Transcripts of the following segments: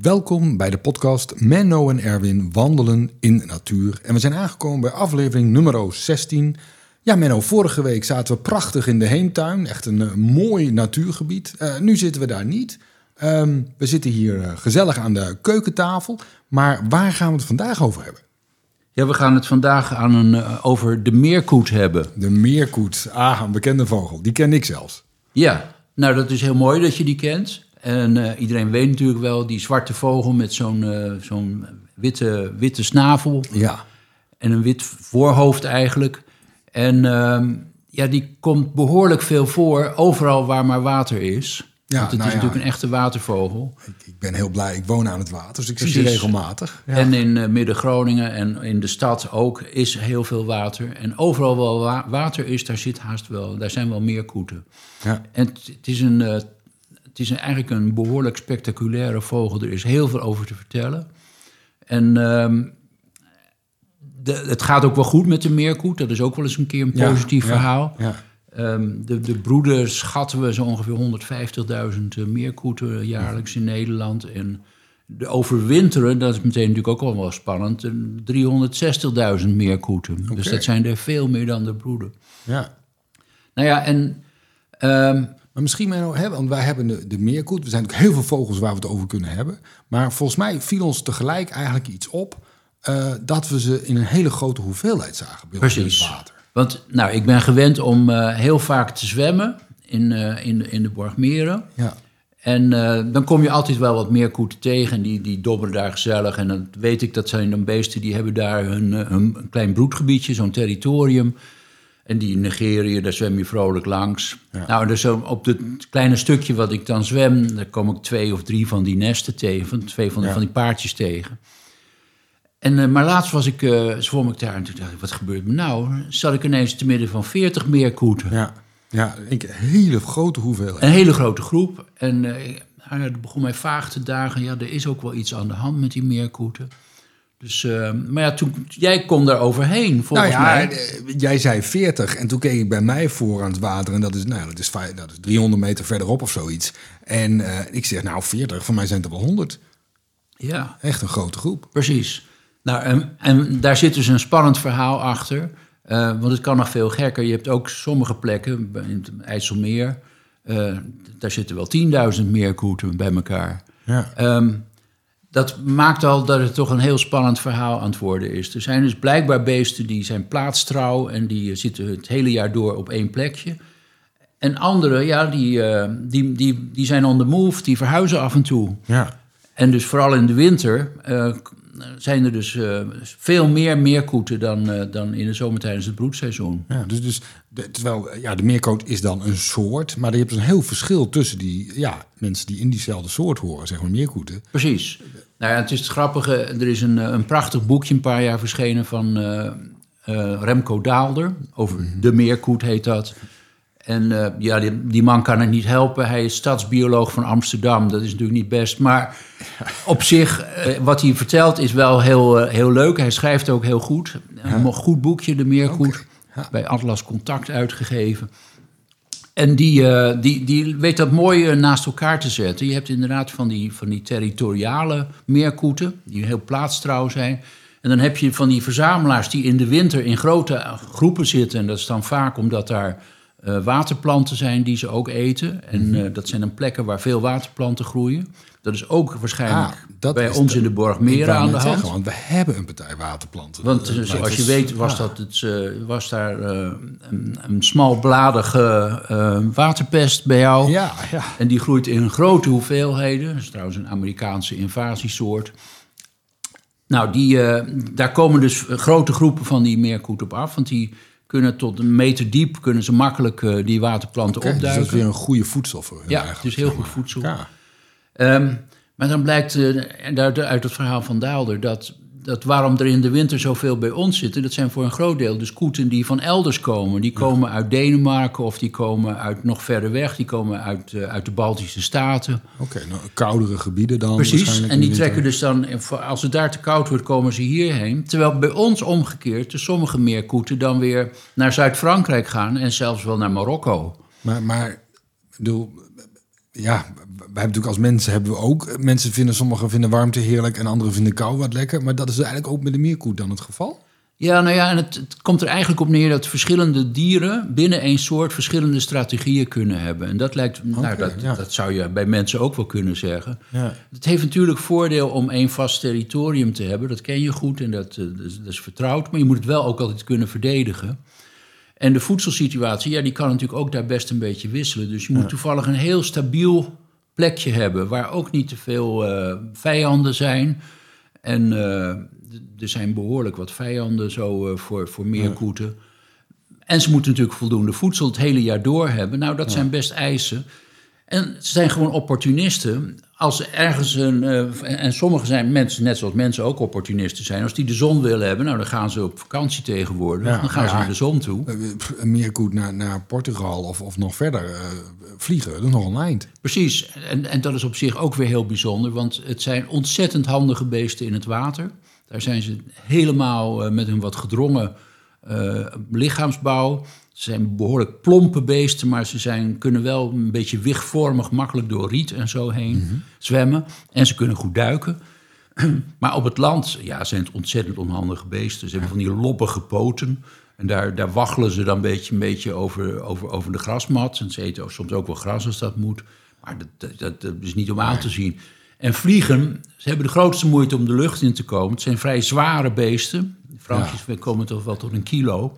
Welkom bij de podcast Menno en Erwin wandelen in natuur. En we zijn aangekomen bij aflevering nummer 16. Ja, Menno, vorige week zaten we prachtig in de Heemtuin. Echt een eh, mooi natuurgebied. Eh, nu zitten we daar niet. Ehm, we zitten hier eh, gezellig aan de keukentafel. Maar waar gaan we het vandaag over hebben? Ja, we gaan het vandaag aan een, over de meerkoet hebben. De meerkoet. Ah, een bekende vogel. Die ken ik zelfs. Ja, nou dat is heel mooi dat je die kent. En eh, iedereen weet natuurlijk wel die zwarte vogel met zo'n eh, zo'n witte, witte snavel Ja. en een wit voorhoofd eigenlijk. En ehm, ja, die komt behoorlijk veel voor overal waar maar water is. Ja, Want het nou is ja. natuurlijk een echte watervogel. Ik, ik ben heel blij. Ik woon aan het water, dus ik zie ze regelmatig. Ja. En in eh, Midden-Groningen en in de stad ook is heel veel water. En overal waar wa- water is, daar zit haast wel, daar zijn wel meer koeten. Ja. En het, het is, een, is eigenlijk een behoorlijk spectaculaire vogel. Er is heel veel over te vertellen. En ehm, de, het gaat ook wel goed met de meerkoet. Dat is ook wel eens een keer een positief ja, verhaal. Ja. Ehm, de, de broeden schatten we zo ongeveer 150.000 eh, meerkoeten jaarlijks in Nederland. En de overwinteren, dat is meteen natuurlijk ook al wel spannend, eh, 360.000 meerkoeten. Dus dat zijn er veel meer dan de broeden. ja. Nou ja, en ehm, Maar misschien, Menno, hè, want wij hebben de, de meerkoet. Er zijn natuurlijk heel veel vogels waar we het over kunnen hebben. Maar volgens mij viel ons tegelijk eigenlijk iets op... eh, dat we ze in een hele grote hoeveelheid zagen bij ons in het water. Want nou, ik ben gewend om eh, heel vaak te zwemmen in, eh, in, de, in de Borgmeren. Ja, En dan kom je altijd wel wat meer koeten tegen. En die, die dobberen daar gezellig. En dan weet ik dat zijn dan beesten die hebben daar hun, hun een klein broedgebiedje, zo'n territorium. En die je, daar zwem je vrolijk langs. Nou, dus op het kleine stukje wat ik dan zwem, daar kom ik twee of drie van die nesten tegen, twee van, Ja. van die paardjes tegen. En, eh, maar laatst was ik, eh zwom ik daar en toen dacht ik, wat gebeurt me nou? Zat ik ineens te midden van veertig meerkoeten. ja, ja een hele grote hoeveelheid. Een hele grote groep. En eh, nou ja, dat begon mij vaag te dagen. Ja, er is ook wel iets aan de hand met die meerkoeten. Dus, eh, maar ja, toen, jij kon daar overheen, volgens nou ja, mij. eh, jij zei 40 en toen keek ik bij mij voor aan het water... en dat is, nou, dat is, dat is 300 meter verderop of zoiets. En eh, ik zeg, nou 40, voor mij zijn het er wel 100. Ja, Echt een grote groep. precies. Nou, en, en daar zit dus een spannend verhaal achter. eh, want het kan nog veel gekker. Je hebt ook sommige plekken, in het IJsselmeer... daar zitten wel 10.000 meerkoeten bij elkaar. Ja. Ehm, dat maakt al dat het toch een heel spannend verhaal aan het worden is. Er zijn dus blijkbaar beesten die zijn plaatstrouw en die zitten het hele jaar door op één plekje. En andere, ja, die, eh, die, die, die zijn on the move, die verhuizen af en toe. ja. En dus vooral in de winter eh, zijn er dus eh, veel meer meerkoeten dan, eh, dan in de zomer tijdens het broedseizoen. Ja, dus, dus de, terwijl ja, de meerkoot is dan een soort, maar je hebt een heel verschil tussen die ja, mensen die in diezelfde soort horen, zeg maar meerkoeten. Precies. Nou ja, het is het grappige. Er is een, eh, een prachtig boekje een paar jaar verschenen van eh, eh, Remco Daalder. Over de meerkoet heet dat. En eh, ja, die, die man kan het niet helpen. Hij is stadsbioloog van Amsterdam. Dat is natuurlijk niet best. Maar op zich, eh, wat hij vertelt is wel heel, eh, heel leuk. Hij schrijft ook heel goed. Een goed boekje, De Meerkoet. Ja. Bij Atlas Contact uitgegeven. En die, die, die weet dat mooi naast elkaar te zetten. Je hebt inderdaad van die, van die territoriale meerkoeten, die heel plaatstrouw zijn. En dan heb je van die verzamelaars die in de winter in grote groepen zitten. En dat is dan vaak omdat daar eh, waterplanten zijn die ze ook eten. En eh, dat zijn dan plekken waar veel waterplanten groeien. Dat is ook waarschijnlijk Ah, bij ons de- in de Borgmeren aan de hand. zeggen, want we hebben een partij waterplanten. Want Eh, maar zoals je is- weet was, ja. dat het, was daar een, een smalbladige waterpest bij jou. Ja, ja. En die groeit in grote hoeveelheden. Dat is trouwens een Amerikaanse invasiesoort. Nou, die, daar komen dus grote groepen van die meerkoet op af. Want die kunnen tot een meter diep kunnen ze makkelijk eh, die waterplanten Oké, dus dat is opduiken. weer een goede voedsel voor hun ja, eigenlijk, het is heel zeg goed voedsel. Ja. Ehm, maar dan blijkt eh, en daar- uit het verhaal van Daalder dat, dat waarom er in de winter zoveel bij ons zitten, dat zijn voor een groot deel dus koeten die van elders komen. Die komen uit Denemarken of die komen uit nog verder weg, die komen uit, eh, uit de Baltische Staten. Oké, nou, koudere gebieden dan Precies, en die trekken dus dan, als het daar te koud wordt, komen ze hierheen. Terwijl bij ons omgekeerd, de sommige meerkoeten dan weer naar Zuid-Frankrijk gaan en zelfs wel naar Marokko. Maar, maar bedoel, ja, hebben natuurlijk als mensen hebben we ook... Mensen vinden, sommigen vinden warmte heerlijk en anderen vinden kou wat lekker. Maar dat is eigenlijk ook met de meerkoet dan het geval? Ja, nou ja, en het, het, komt er eigenlijk op neer dat verschillende dieren binnen één soort verschillende strategieën kunnen hebben. En dat lijkt, nou, dat, ja. dat zou je bij mensen ook wel kunnen zeggen. Ja. Het heeft natuurlijk voordeel om één vast territorium te hebben. Dat ken je goed en dat, eh, dat, is, dat is vertrouwd. Maar je moet het wel ook altijd kunnen verdedigen. En de voedselsituatie, ja, die kan natuurlijk ook daar best een beetje wisselen. Dus je moet toevallig een heel stabiel plekje hebben waar ook niet te veel eh, vijanden zijn. En eh, er zijn behoorlijk wat vijanden zo eh, voor, voor meerkoeten. En ze moeten natuurlijk voldoende voedsel het hele jaar door hebben. Nou, dat zijn best eisen. En ze zijn gewoon opportunisten. Als er ergens een. eh, en sommigen zijn mensen, net zoals mensen ook opportunisten zijn. Als die de zon willen hebben, nou dan gaan ze op vakantie tegenwoordig. Ja, dan gaan ze naar de zon toe. Eh, pff, Een meerkoet naar, naar Portugal of, of nog verder eh, vliegen, dat is nog een eind. Precies. En, en dat is op zich ook weer heel bijzonder. Want het zijn ontzettend handige beesten in het water. Daar zijn ze helemaal eh, met een wat gedrongen eh, lichaamsbouw. Ze zijn behoorlijk plompe beesten, maar ze zijn, kunnen wel een beetje wichtvormig, makkelijk door riet en zo heen zwemmen. En ze kunnen goed duiken. Maar op het land ja, zijn het ontzettend onhandige beesten. Ze hebben van die loppige poten. En daar, daar waggelen ze dan een beetje, een beetje over, over, over de grasmat. En ze eten soms ook wel gras als dat moet. Maar dat, dat, is niet om aan te zien. En vliegen, ze hebben de grootste moeite om de lucht in te komen. Het zijn vrij zware beesten. De vrouwtjes komen toch wel tot een kilo.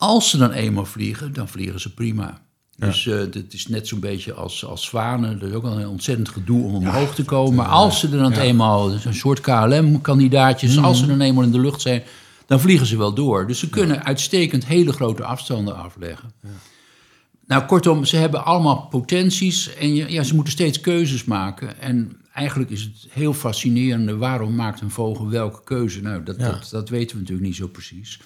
Als ze dan eenmaal vliegen, dan vliegen ze prima. Dus eh het is net zo'n beetje als, als zwanen. Er is ook wel een ontzettend gedoe om omhoog te komen. Maar als ze er dan eenmaal, een soort KLM-kandidaatjes, als ze dan eenmaal in de lucht zijn, dan vliegen ze wel door. Dus ze kunnen uitstekend hele grote afstanden afleggen. Nou, kortom, ze hebben allemaal potenties en ja, ze moeten steeds keuzes maken. En eigenlijk is het heel fascinerende, waarom maakt een vogel welke keuze? Nou, dat, dat, dat weten we natuurlijk niet zo precies.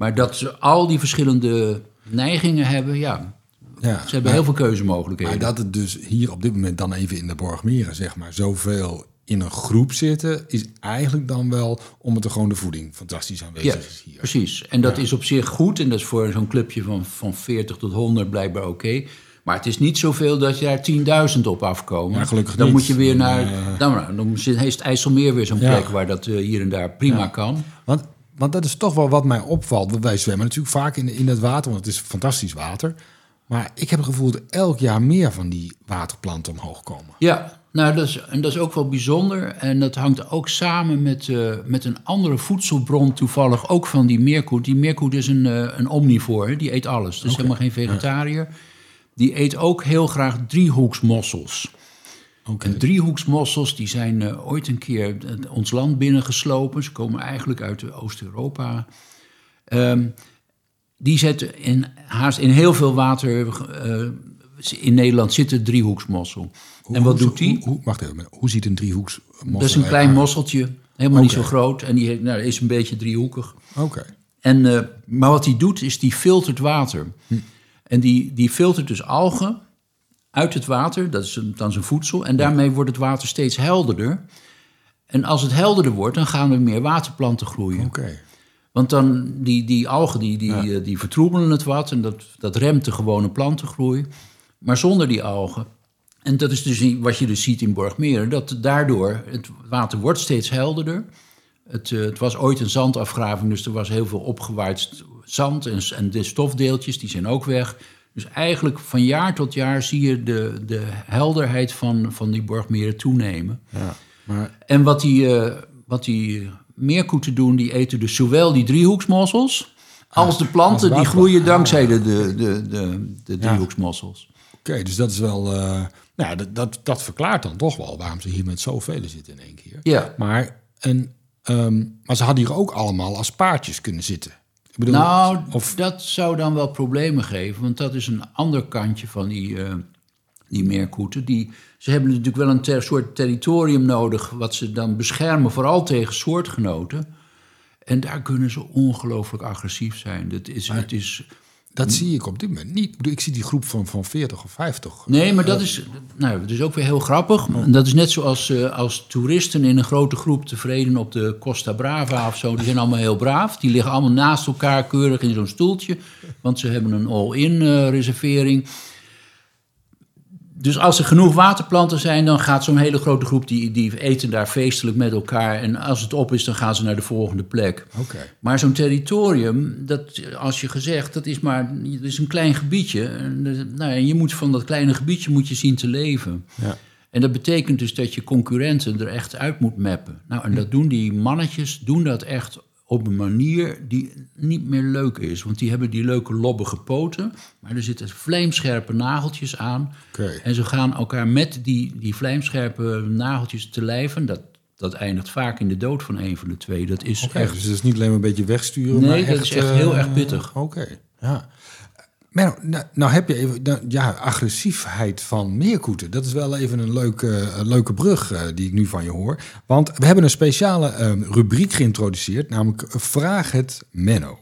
Maar dat ze al die verschillende neigingen hebben, ja, Ja, ze hebben heel veel keuzemogelijkheden. Maar dat het dus hier op dit moment dan even in de Borgmeren, zeg maar, zoveel in een groep zitten, is eigenlijk dan wel omdat er gewoon de voeding fantastisch aanwezig Ja, is hier. precies. En dat is op zich goed. En dat is voor zo'n clubje van, van 40 tot 100 blijkbaar oké. Maar het is niet zoveel dat je daar 10.000 op afkomen. Ja, gelukkig dan niet. moet je weer naar... dan, nou, dan heeft IJsselmeer weer zo'n plek waar dat eh, hier en daar prima kan. Want, want dat is toch wel wat mij opvalt. Wij zwemmen natuurlijk vaak in, in het water, want het is fantastisch water. Maar ik heb het gevoel dat elk jaar meer van die waterplanten omhoog komen. Ja, nou, dat is, en dat is ook wel bijzonder. En dat hangt ook samen met, eh, met een andere voedselbron, toevallig ook van die meerkoet. Die meerkoet is een, eh, een omnivoor, die eet alles. Dus helemaal geen vegetariër. Die eet ook heel graag driehoeksmossels. Oké. En driehoeksmossels die zijn eh, ooit een keer eh, ons land binnengeslopen. Ze komen eigenlijk uit Oost-Europa. Ehm, die zetten in, haast in heel veel water eh, in Nederland zit een driehoeksmossel. en wat Hoe- doet die? Hoe, hoe, wacht even, hoe ziet een driehoeksmossel Dat is een klein mosseltje, helemaal niet zo groot. En die nou, is een beetje driehoekig. Oké. En, maar wat die doet, is die filtert water. Hm. En die, die filtert dus algen uit het water, dat is een- dan zijn voedsel. En daarmee wordt het water steeds helderder. En als het helderder wordt, dan gaan er meer waterplanten groeien. Oké. Want dan, die, die algen die, die, eh, die vertroebelen het wat en dat, dat remt de gewone plantengroei. Maar zonder die algen. En dat is dus wat je dus ziet in Borgmeren, dat daardoor het water wordt steeds helderder. Het, eh, het was ooit een zandafgraving, dus er was heel veel opgewaaid zand en, en de stofdeeltjes, die zijn ook weg. Dus eigenlijk van jaar tot jaar zie je de, de helderheid van, van die Borgmeren toenemen. Ja. Maar En wat die, eh, wat die meerkoeten doen, die eten dus zowel die driehoeksmossels als de planten die groeien dankzij de, de, de, de, de driehoeksmossels. Oké, dus dat is wel. eh, nou, ja, dat, dat, dat verklaart dan toch wel waarom ze hier met zoveel zitten in één keer. Ja. Maar, en, ehm, maar ze hadden hier ook allemaal als paardjes kunnen zitten. Ik bedoel, Nou, of, dat zou dan wel problemen geven, want dat is een ander kantje van die, eh, die meerkoeten. Die, ze hebben natuurlijk wel een ter- soort territorium nodig, wat ze dan beschermen, vooral tegen soortgenoten. En daar kunnen ze ongelooflijk agressief zijn. Dat is, het is, dat zie ik op dit moment niet. Ik, zie die groep van, van 40 of 50. Nee, maar dat is, nou, dat is ook weer heel grappig. Dat is net zoals eh, als toeristen in een grote groep tevreden op de Costa Brava of zo. Die zijn allemaal heel braaf. Die liggen allemaal naast elkaar keurig in zo'n stoeltje. Want ze hebben een all-in eh, reservering. Dus als er genoeg waterplanten zijn, dan gaat zo'n hele grote groep die, die eten daar feestelijk met elkaar. En als het op is, dan gaan ze naar de volgende plek. Oké. Maar zo'n territorium, dat, als je gezegd, dat is maar dat is een klein gebiedje. En, eh, nou, ja, je moet van dat kleine gebiedje moet je zien te leven. Ja. En dat betekent dus dat je concurrenten er echt uit moet mappen. Nou, en dat doen die mannetjes, doen dat echt op een manier die niet meer leuk is. Want die hebben die leuke lobbige poten, maar er zitten vlijmscherpe nageltjes aan. En ze gaan elkaar met die, die vlijmscherpe nageltjes te lijven. Dat, dat eindigt vaak in de dood van een van de twee. Dat is echt dus het is niet alleen maar een beetje wegsturen, Nee, maar dat is echt heel eh, erg pittig. Oké, ja. Maar nou, nou heb je even, ja, agressiefheid van meerkoeten. Dat is wel even een leuke, leuke brug eh, die ik nu van je hoor. Want we hebben een speciale eh, rubriek geïntroduceerd, namelijk Vraag het Menno.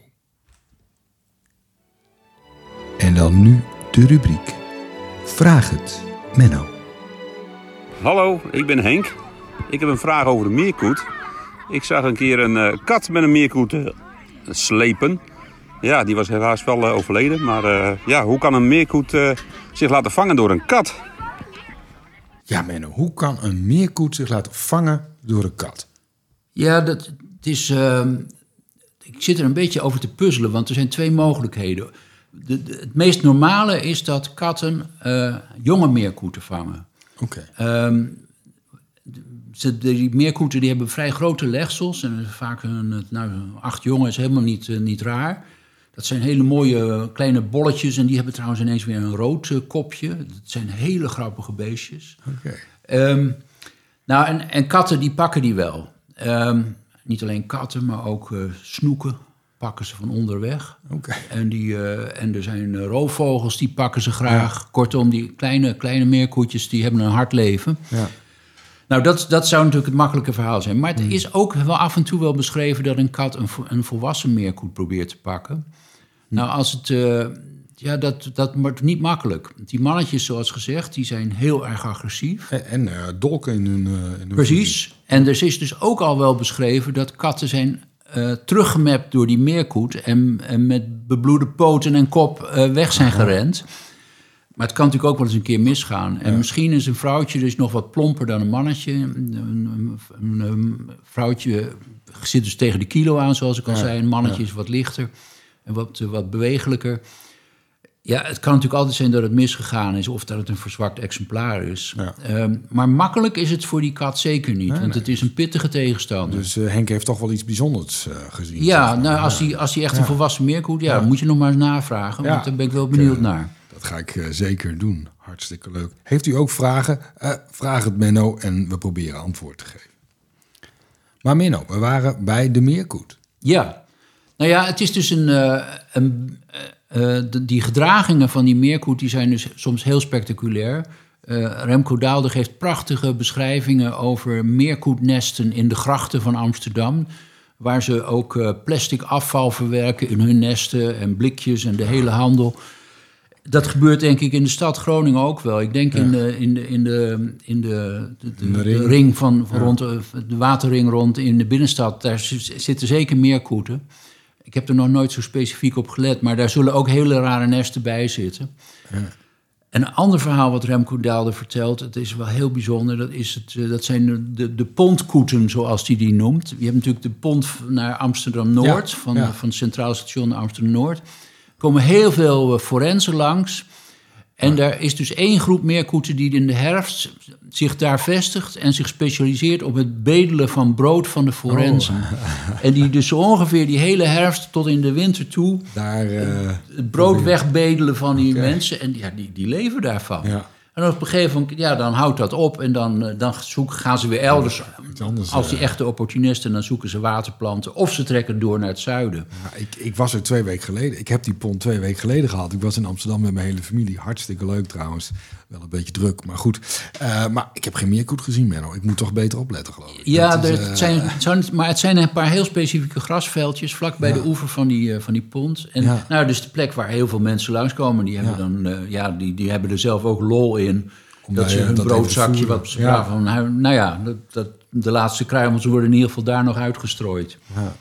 En dan nu de rubriek Vraag het Menno. Hallo, ik ben Henk. Ik heb een vraag over de meerkoet. Ik zag een keer een eh, kat met een meerkoet eh, slepen. Ja, die was helaas wel eh, overleden. Maar eh, ja, hoe kan een meerkoet eh, zich laten vangen door een kat? Ja, Menno, hoe kan een meerkoet zich laten vangen door een kat? Ja, dat, het is, ehm, ik zit er een beetje over te puzzelen, want er zijn twee mogelijkheden. De, de- het meest normale is dat katten eh, jonge meerkoeten vangen. Oké, Ehm, ze, die meerkoeten die hebben vrij grote legsels. En vaak een, nou, acht jongen is helemaal niet, niet raar. Dat zijn hele mooie eh, kleine bolletjes. En die hebben trouwens ineens weer een rood eh, kopje. Dat zijn hele grappige beestjes. oké. Ehm, nou, en, en katten die pakken die wel. Ehm, niet alleen katten, maar ook eh, snoeken pakken ze van onderweg. Oké. En, die, en er zijn roofvogels, die pakken ze graag. Kortom, die kleine, kleine meerkoetjes, die hebben een hard leven. Ja. Nou, dat, dat zou natuurlijk het makkelijke verhaal zijn. Maar het is ook wel af en toe wel beschreven dat een kat een, een volwassen meerkoet probeert te pakken. Nou, als het. eh, ja, dat, dat wordt niet makkelijk. Die mannetjes, zoals gezegd, die zijn heel erg agressief. En, en eh, dolken in hun... eh, in hun Precies. En er is dus ook al wel beschreven dat katten zijn teruggemapt door die meerkoet... En, en met bebloede poten en kop weg zijn gerend. Maar het kan natuurlijk ook wel eens een keer misgaan. En misschien is een vrouwtje dus nog wat plomper dan een mannetje. Een, een, een- een vrouwtje zit dus tegen de kilo aan, zoals ik al zei. Een mannetje is wat lichter en wat, wat bewegelijker. Ja, het kan natuurlijk altijd zijn dat het misgegaan is... of dat het een verzwakt exemplaar is. Ja. Ehm, maar makkelijk is het voor die kat zeker niet. want nee. het is een pittige tegenstander. Dus eh, Henk heeft toch wel iets bijzonders eh, gezien. ja, nou, als hij als die echt een volwassen meerkoet... Ja, dan moet je nog maar eens navragen. Want daar ben ik wel benieuwd naar. Dat ga ik eh, zeker doen. Hartstikke leuk. Heeft u ook vragen? Vraag het Menno en we proberen antwoord te geven. Maar Menno, we waren bij de meerkoet. Ja, nou ja, het is dus een. eh, een eh, eh, de- die gedragingen van die meerkoet die zijn dus soms heel spectaculair. Eh, Remco Daalder geeft prachtige beschrijvingen over meerkoetnesten in de grachten van Amsterdam. Waar ze ook plastic afval verwerken in hun nesten en blikjes en de hele handel. Dat gebeurt denk ik in de stad Groningen ook wel. Ik denk in, de, in, de, in, de, in de, de, de- In de de ring. ring van, rond de, waterring rond in de binnenstad. Daar zitten zeker meerkoeten. Ik heb er nog nooit zo specifiek op gelet, maar daar zullen ook hele rare nesten bij zitten. En een ander verhaal wat Remco Daalder vertelt, het is wel heel bijzonder. Dat, is het, eh, dat zijn de, de, de pontkoeten, zoals hij die noemt. Je hebt natuurlijk de pont naar Amsterdam-Noord, Ja, van, ja. van het Centraal Station Amsterdam-Noord. Er komen heel veel eh, forensen langs. En daar is dus één groep meerkoeten die in de herfst zich daar vestigt en zich specialiseert op het bedelen van brood van de forensen. En die dus ongeveer die hele herfst tot in de winter toe Daar, eh, het brood wegbedelen van die mensen. En ja, die, die leven daarvan. Ja. En op een gegeven moment, ja, dan houdt dat op. En dan, eh, dan zoek, gaan ze weer elders. anders, Als die eh. echte opportunisten, dan zoeken ze waterplanten. Of ze trekken door naar het zuiden. ja, ik, ik was er twee weken geleden. Ik heb die pont twee weken geleden gehad. Ik was in Amsterdam met mijn hele familie. Hartstikke leuk trouwens. Wel een beetje druk, maar goed. Eh, maar ik heb geen meerkoet gezien, Menno. Ik moet toch beter opletten, geloof ik. Ja, Dat er- eh, het zijn, het zijn- maar het zijn een paar heel specifieke grasveldjes vlak bij de oever van die, eh, van die pont. En Ja. nou, dus de plek waar heel veel mensen langskomen, die hebben, dan, ja, die, die hebben er zelf ook lol in. Om dat ze hun dat broodzakje wat ze Ja. van, nou, nou ja, dat, dat, de laatste kruimels worden in ieder geval daar nog uitgestrooid. Ja.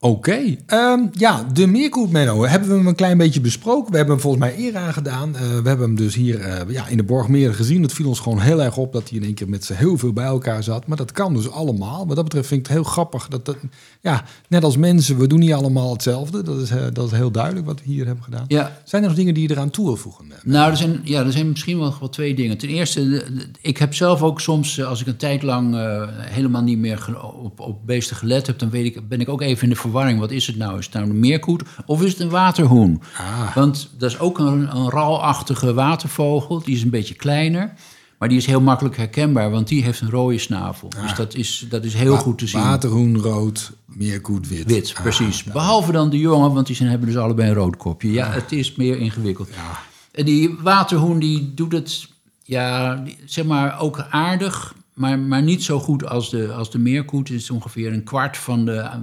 Oké, ehm, ja, de meerkoet, Menno, hebben we hem een klein beetje besproken. We hebben hem volgens mij eer aangedaan. Uh, we hebben hem dus hier uh, ja, in de Borgmeren gezien. Het viel ons gewoon heel erg op dat hij in één keer met z'n heel veel bij elkaar zat. Maar dat kan dus allemaal. Wat dat betreft vind ik het heel grappig. Dat, dat ja, net als mensen, we doen niet allemaal hetzelfde. Dat is, uh, dat is heel duidelijk wat we hier hebben gedaan. Ja. Zijn er nog dingen die je eraan toe wil voegen? Nou, er zijn, ja, er zijn misschien wel, wel twee dingen. Ten eerste, ik heb zelf ook soms, als ik een tijd lang helemaal niet meer op, op beesten gelet heb... dan weet ik, ben ik ook even in de verwarring. Wat is het nou? Is het nou een meerkoet of is het een waterhoen? Ah. Want dat is ook een, een ralachtige watervogel. Die is een beetje kleiner. Maar die is heel makkelijk herkenbaar, want die heeft een rode snavel. Dus dat is, dat is heel Wa goed te zien. Waterhoen rood, meerkoet wit. Wit, Ah, precies. Behalve dan de jongen, want die zijn, hebben dus allebei een rood kopje. Ja, het is meer ingewikkeld. Ja. En die waterhoen die doet het, ja, zeg maar, ook aardig. Maar, maar niet zo goed als de, als de meerkoet. Het is ongeveer een kwart van de eh,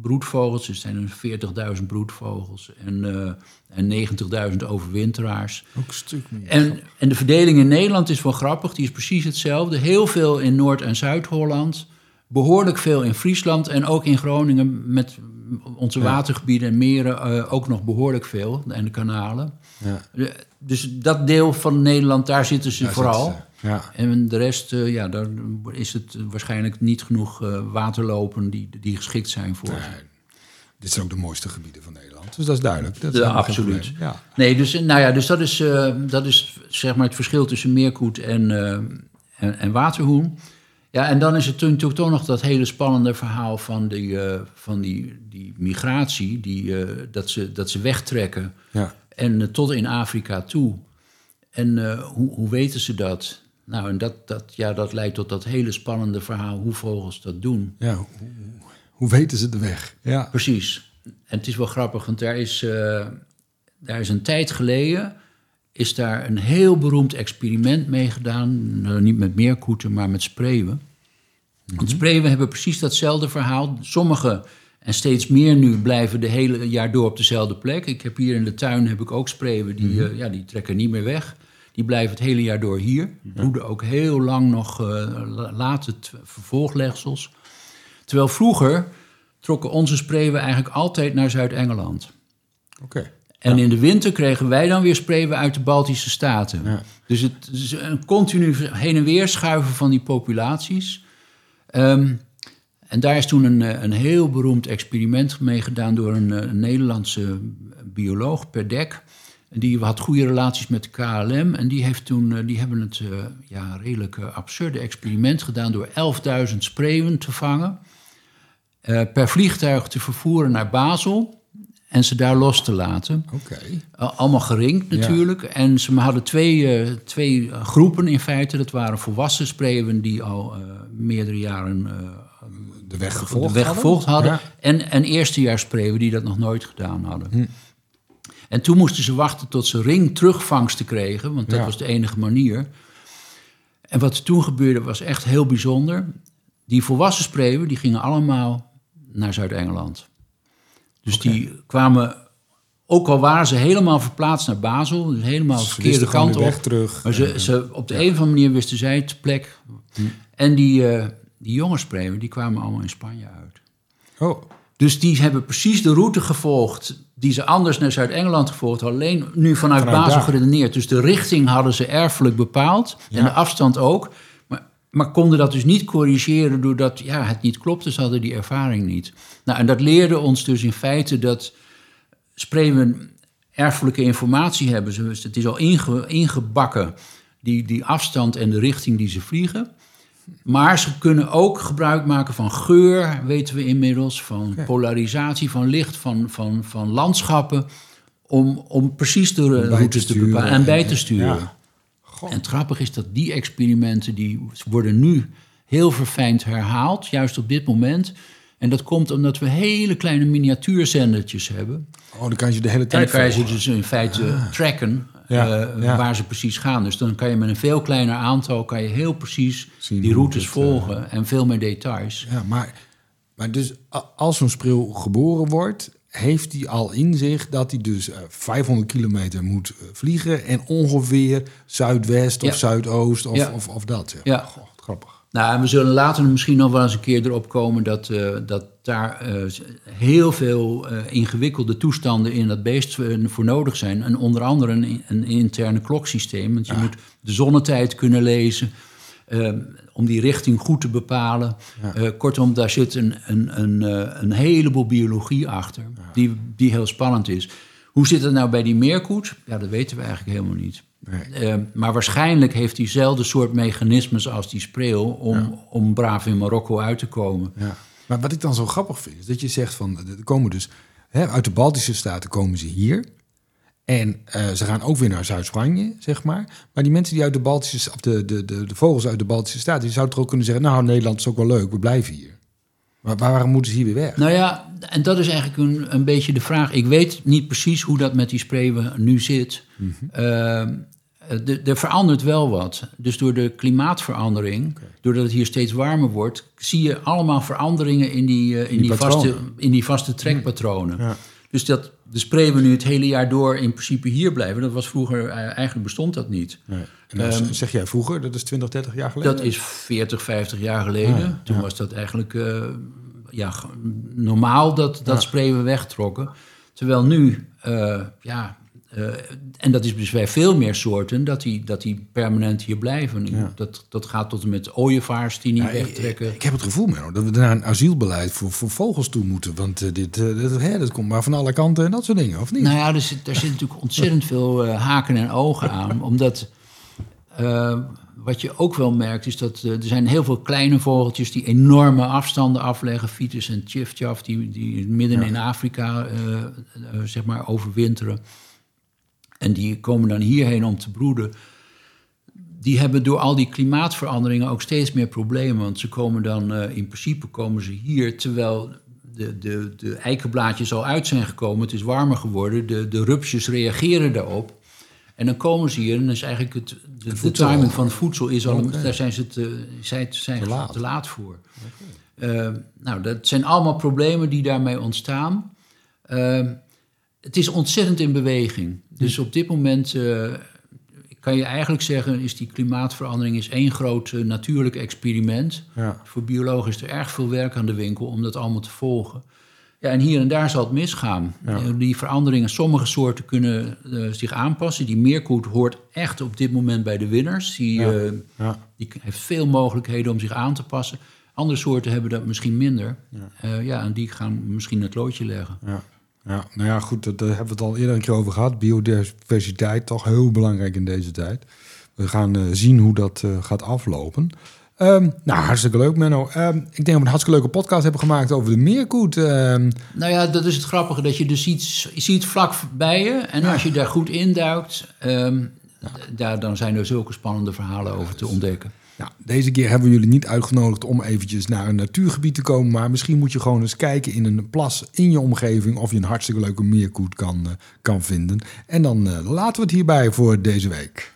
broedvogels. Er zijn er 40.000 broedvogels en, eh, en 90.000 overwinteraars. Ook een stuk meer. En, en de verdeling in Nederland is wel grappig. Die is precies hetzelfde. Heel veel in Noord- en Zuid-Holland. Behoorlijk veel in Friesland. En ook in Groningen met onze watergebieden en meren eh, ook nog behoorlijk veel. En de kanalen. Ja. Dus dat deel van Nederland, daar zitten ze Daar vooral. zitten ze, Ja. En de rest, eh, ja, daar is het waarschijnlijk niet genoeg eh, waterlopen die, die geschikt zijn voor. Nee. Dit zijn ook de mooiste gebieden van Nederland. Dus dat is duidelijk. Dat is Ja, absoluut. Ja. Nee, dus, nou ja, dus dat is, eh, dat is zeg maar het verschil tussen meerkoet en, eh, en, en waterhoen. Ja, en dan is het natuurlijk toch nog dat hele spannende verhaal van die, van die, die migratie, die, dat, ze, dat ze wegtrekken Ja. en tot in Afrika toe. En hoe, hoe weten ze dat? Nou, en dat, dat, ja, dat leidt tot dat hele spannende verhaal hoe vogels dat doen. Ja, hoe, hoe- weten ze de weg? Ja. Precies. En het is wel grappig, want daar is, eh, daar is een tijd geleden... is daar een heel beroemd experiment mee gedaan. Nou, niet met meerkoeten, maar met spreeuwen. Want spreeuwen hebben precies datzelfde verhaal. Sommige, en steeds meer nu, blijven de hele jaar door op dezelfde plek. Ik heb hier in de tuin heb ik ook spreeuwen, die, eh, ja, die trekken niet meer weg. Die blijven het hele jaar door hier. Broeden ook heel lang nog eh, la- laten t- vervolglegsels. Terwijl vroeger trokken onze spreeuwen eigenlijk altijd naar Zuid-Engeland. Oké. En in de winter kregen wij dan weer spreeuwen uit de Baltische Staten. Ja. Dus het is een continu heen en weer schuiven van die populaties. Ehm, en daar is toen een, eh, een heel beroemd experiment mee gedaan door een, eh, een Nederlandse bioloog, Perdek. En Die had goede relaties met de KLM. En die, heeft toen, eh, die hebben het eh, ja, redelijk eh, absurde experiment gedaan door 11.000 spreeuwen te vangen. per vliegtuig te vervoeren naar Basel en ze daar los te laten. Oké. Al- Allemaal geringd natuurlijk. En ze hadden twee, twee groepen in feite. Dat waren volwassen spreeuwen die al meerdere jaren eh, De weg de gevolgd weg hadden? gevolgd hadden. Ja. En, en die dat nog nooit gedaan hadden. En toen moesten ze wachten tot ze ring terugvangsten kregen. Want dat Ja. was de enige manier. En wat er toen gebeurde was echt heel bijzonder. Die volwassen spreeuwen die gingen allemaal naar Zuid-Engeland. Dus die kwamen, ook al waren ze helemaal verplaatst naar Basel, dus helemaal de verkeerde kant op. terug. Maar ze, ze, op de een of andere manier wisten zij het plek. En die, eh, die jonge spreeuwen, die kwamen allemaal in Spanje uit. Oh, Dus die hebben precies de route gevolgd die ze anders naar Zuid-Engeland gevolgd hadden. Alleen nu vanuit, Vanuit Basel daar. geredeneerd. Dus de richting hadden ze erfelijk bepaald. En de afstand ook. Maar, maar konden dat dus niet corrigeren doordat ja, het niet klopte. Ze hadden die ervaring niet. Nou, en dat leerde ons dus in feite dat spreeuwen erfelijke informatie hebben. Ze- Het is al inge- ingebakken, die, die afstand en de richting die ze vliegen. Maar ze kunnen ook gebruik maken van geur, weten we inmiddels, van polarisatie van licht, van, van, van landschappen, om, om precies de routes te, bepalen en bij en- te sturen. ja. En het grappige is dat die experimenten die worden nu heel verfijnd herhaald, juist op dit moment. En dat komt omdat we hele kleine miniatuurzendertjes hebben. oh, dan kan je de hele En tijd dan kan je ze dus in feite tracken Ja, eh, ja. waar ze precies gaan. Dus dan kan je met een veel kleiner aantal kan je heel precies Zien die routes het, volgen en veel meer details. Ja, maar, maar dus als zo'n spreeuw geboren wordt, heeft hij al in zich dat hij dus eh, 500 kilometer moet eh, vliegen en ongeveer zuidwest of Ja. zuidoost of, of, of dat. Zeg. Ja. Grappig. Nou, en we zullen later misschien nog wel eens een keer erop komen dat, uh, dat daar uh, heel veel uh, ingewikkelde toestanden in dat beest voor nodig zijn. En onder andere een, een interne kloksysteem. Want je ja. moet de zonnetijd kunnen lezen. om die richting goed te bepalen. Ja. kortom, daar zit een, een, een, een heleboel biologie achter, ja. die, die heel spannend is. Hoe zit het nou bij die meerkoet? Ja, dat weten we eigenlijk helemaal niet. Nee. Uh, maar waarschijnlijk heeft hij dezelfde soort mechanismes als die spreeuw om, ja. om braaf in Marokko uit te komen. Ja. Maar wat ik dan zo grappig vind, is dat je zegt van, er komen dus hè, uit de Baltische Staten komen ze hier. En uh, ze gaan ook weer naar Zuid-Spanje, zeg maar. Maar die mensen die uit de Baltische, of de, de, de, de vogels uit de Baltische Staten, die zouden toch ook kunnen zeggen, nou Nederland is ook wel leuk, we blijven hier. Maar waarom moeten ze hier weer weg? Nou ja, en dat is eigenlijk een, een beetje de vraag. Ik weet niet precies hoe dat met die spreeuwen nu zit. Mm -hmm. uh, er verandert wel wat. Dus door de klimaatverandering, okay. doordat het hier steeds warmer wordt, zie je allemaal veranderingen in die, uh, in, die, die vaste, in die vaste trekpatronen. Ja. Dus dat de spreeuwen nu het hele jaar door in principe hier blijven, dat was vroeger, uh, eigenlijk bestond dat niet. Nee. En dan um, zeg jij vroeger, dat is 20, 30 jaar geleden? Dat is 40, 50 jaar geleden. Ja, Toen ja. was dat eigenlijk uh, ja, normaal dat, dat spreeuwen wegtrokken. Terwijl nu, ja, uh, en dat is dus bij veel meer soorten dat die, dat die permanent hier blijven. Ja. Dat, dat gaat tot en met ooievaars die niet ja, wegtrekken. Ik, ik, heb het gevoel, Menno, dat we naar een asielbeleid voor, voor vogels toe moeten. Want uh, dit, uh, dit, hè, dat komt maar van alle kanten en dat soort dingen, of niet? Nou ja, er zit, er zit natuurlijk ontzettend veel haken en ogen aan. Omdat wat je ook wel merkt, is dat er zijn heel veel kleine vogeltjes die enorme afstanden afleggen. Fiets en tjiftjaf, die, die midden ja. in Afrika zeg maar overwinteren. En die komen dan hierheen om te broeden. Die hebben door al die klimaatveranderingen ook steeds meer problemen. Want ze komen dan, uh, in principe komen ze hier, terwijl de, de, de eikenblaadjes al uit zijn gekomen. Het is warmer geworden. De, de rupsjes reageren daarop. En dan komen ze hier en dan is eigenlijk het, de, de timing van het voedsel is al, okay. daar zijn ze te, zijn, zijn te, laat. te laat voor. Okay. Uh, nou, dat zijn allemaal problemen die daarmee ontstaan. Uh, het is ontzettend in beweging. Dus op dit moment uh, kan je eigenlijk zeggen... is die klimaatverandering is één groot uh, natuurlijk experiment. Ja. Voor biologen is er erg veel werk aan de winkel om dat allemaal te volgen. Ja, en hier en daar zal het misgaan. Ja. Uh, die veranderingen, sommige soorten kunnen zich aanpassen. Die meerkoet hoort echt op dit moment bij de winnaars. Die, ja. Ja. die heeft veel mogelijkheden om zich aan te passen. Andere soorten hebben dat misschien minder. Ja, ja en die gaan misschien het loodje leggen. Ja. Nou ja, goed, daar hebben we het al eerder een keer over gehad. Biodiversiteit, toch heel belangrijk in deze tijd. We gaan uh, zien hoe dat uh, gaat aflopen. Um, nou, hartstikke leuk, Menno. Um, ik denk dat we een hartstikke leuke podcast hebben gemaakt over de meerkoet. Um, nou ja, dat is het grappige, dat je dus iets ziet vlak bij je. En ja. als je daar goed induikt, ja. daar, dan zijn er zulke spannende verhalen over te ontdekken. Nou, deze keer hebben we jullie niet uitgenodigd om eventjes naar een natuurgebied te komen. Maar misschien moet je gewoon eens kijken in een plas in je omgeving of je een hartstikke leuke meerkoet kan, uh, kan vinden. En dan uh, laten we het hierbij voor deze week.